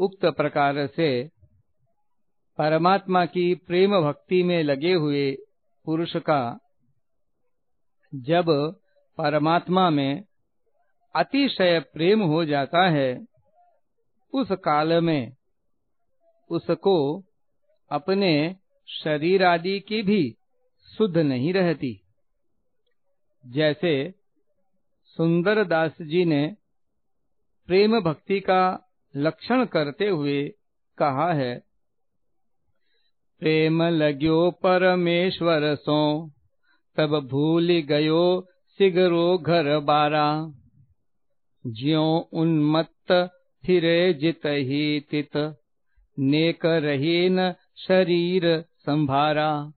उक्त प्रकार से परमात्मा की प्रेम भक्ति में लगे हुए पुरुष का जब परमात्मा में अतिशय प्रेम हो जाता है, उस काल में उसको अपने शरीर आदि की भी शुद्ध नहीं रहती। जैसे सुंदर दास जी ने प्रेम भक्ति का लक्षण करते हुए कहा है। प्रेम लग्यो परमेश्वर सो, तब भूल गयो सिगरो घर बारा। ज्यो उन्मत्त फिरे जित ही तित, नेक रही न शरीर संभारा।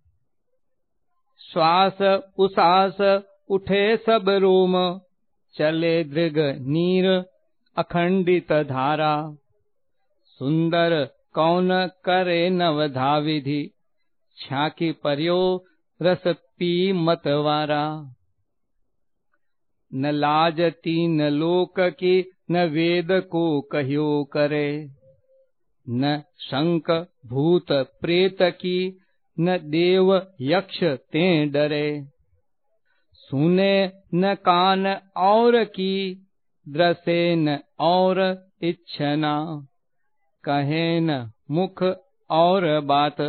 श्वास उसास उठे सब रोम, चले दृग नीर अखंडित धारा सुंदर कौन करे नवधा विधि छाकी पर्यो रस पी मतवारा न लाजती, न लोक की, न वेद को कहो करे। न शंक भूत प्रेत की, न देव यक्ष ते डरे। सुने न कान और की द्रसे न और इच्छना। कहे न मुख और बात,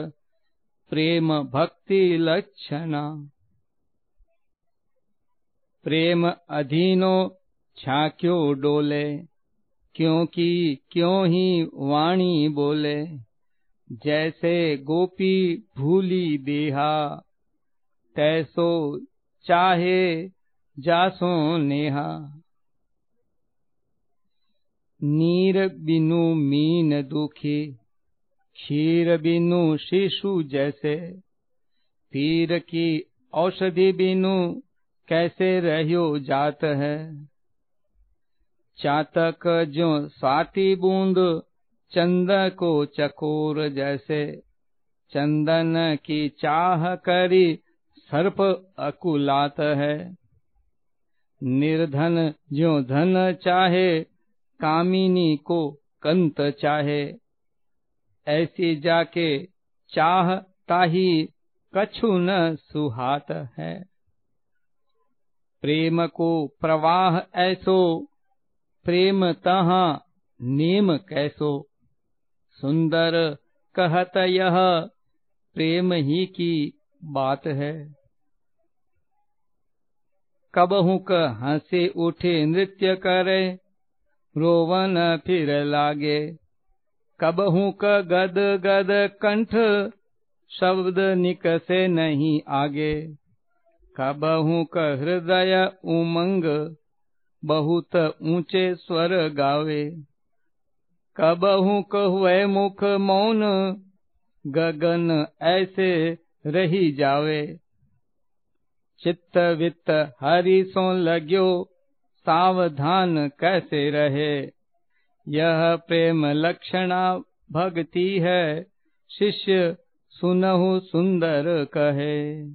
प्रेम भक्ति लक्षणा। प्रेम अधीनो छाक्यो डोले, क्योंकि क्यों ही वाणी बोले। जैसे गोपी भूली देहा, तैसो चाहे जासो नेहा। नीर बिनु मीन दुखी, क्षीर बिनु शिशु जैसे। पीर की औषधि बिनु कैसे रहो जात है? चातक जो स्वाति बूंद चंद को चकोर जैसे। चंदन की चाह करी सर्प अकुलात है। निर्धन जो धन चाहे कामिनी को कंत चाहे। ऐसे जाके चाह ताही कछु न सुहात है। प्रेम को प्रवाह ऐसो, प्रेम तहा नेम कैसो। सुंदर कहत यह, प्रेम ही की बात है। कबहू क हंसे उठे नृत्य करे रोवन फिर लागे। कबहू क गद गद कंठ, शब्द निकसे नहीं आगे। कबहू क हृदय उमंग, बहुत ऊँचे स्वर गावे। कबहू कहुए मुख मौन, गगन ऐसे रही जावे। चित्त वित्त हरि सो लग्यो सावधान कैसे रहे? यह प्रेम लक्षणा भक्ति है। शिष्य सुनहु सुंदर कहे।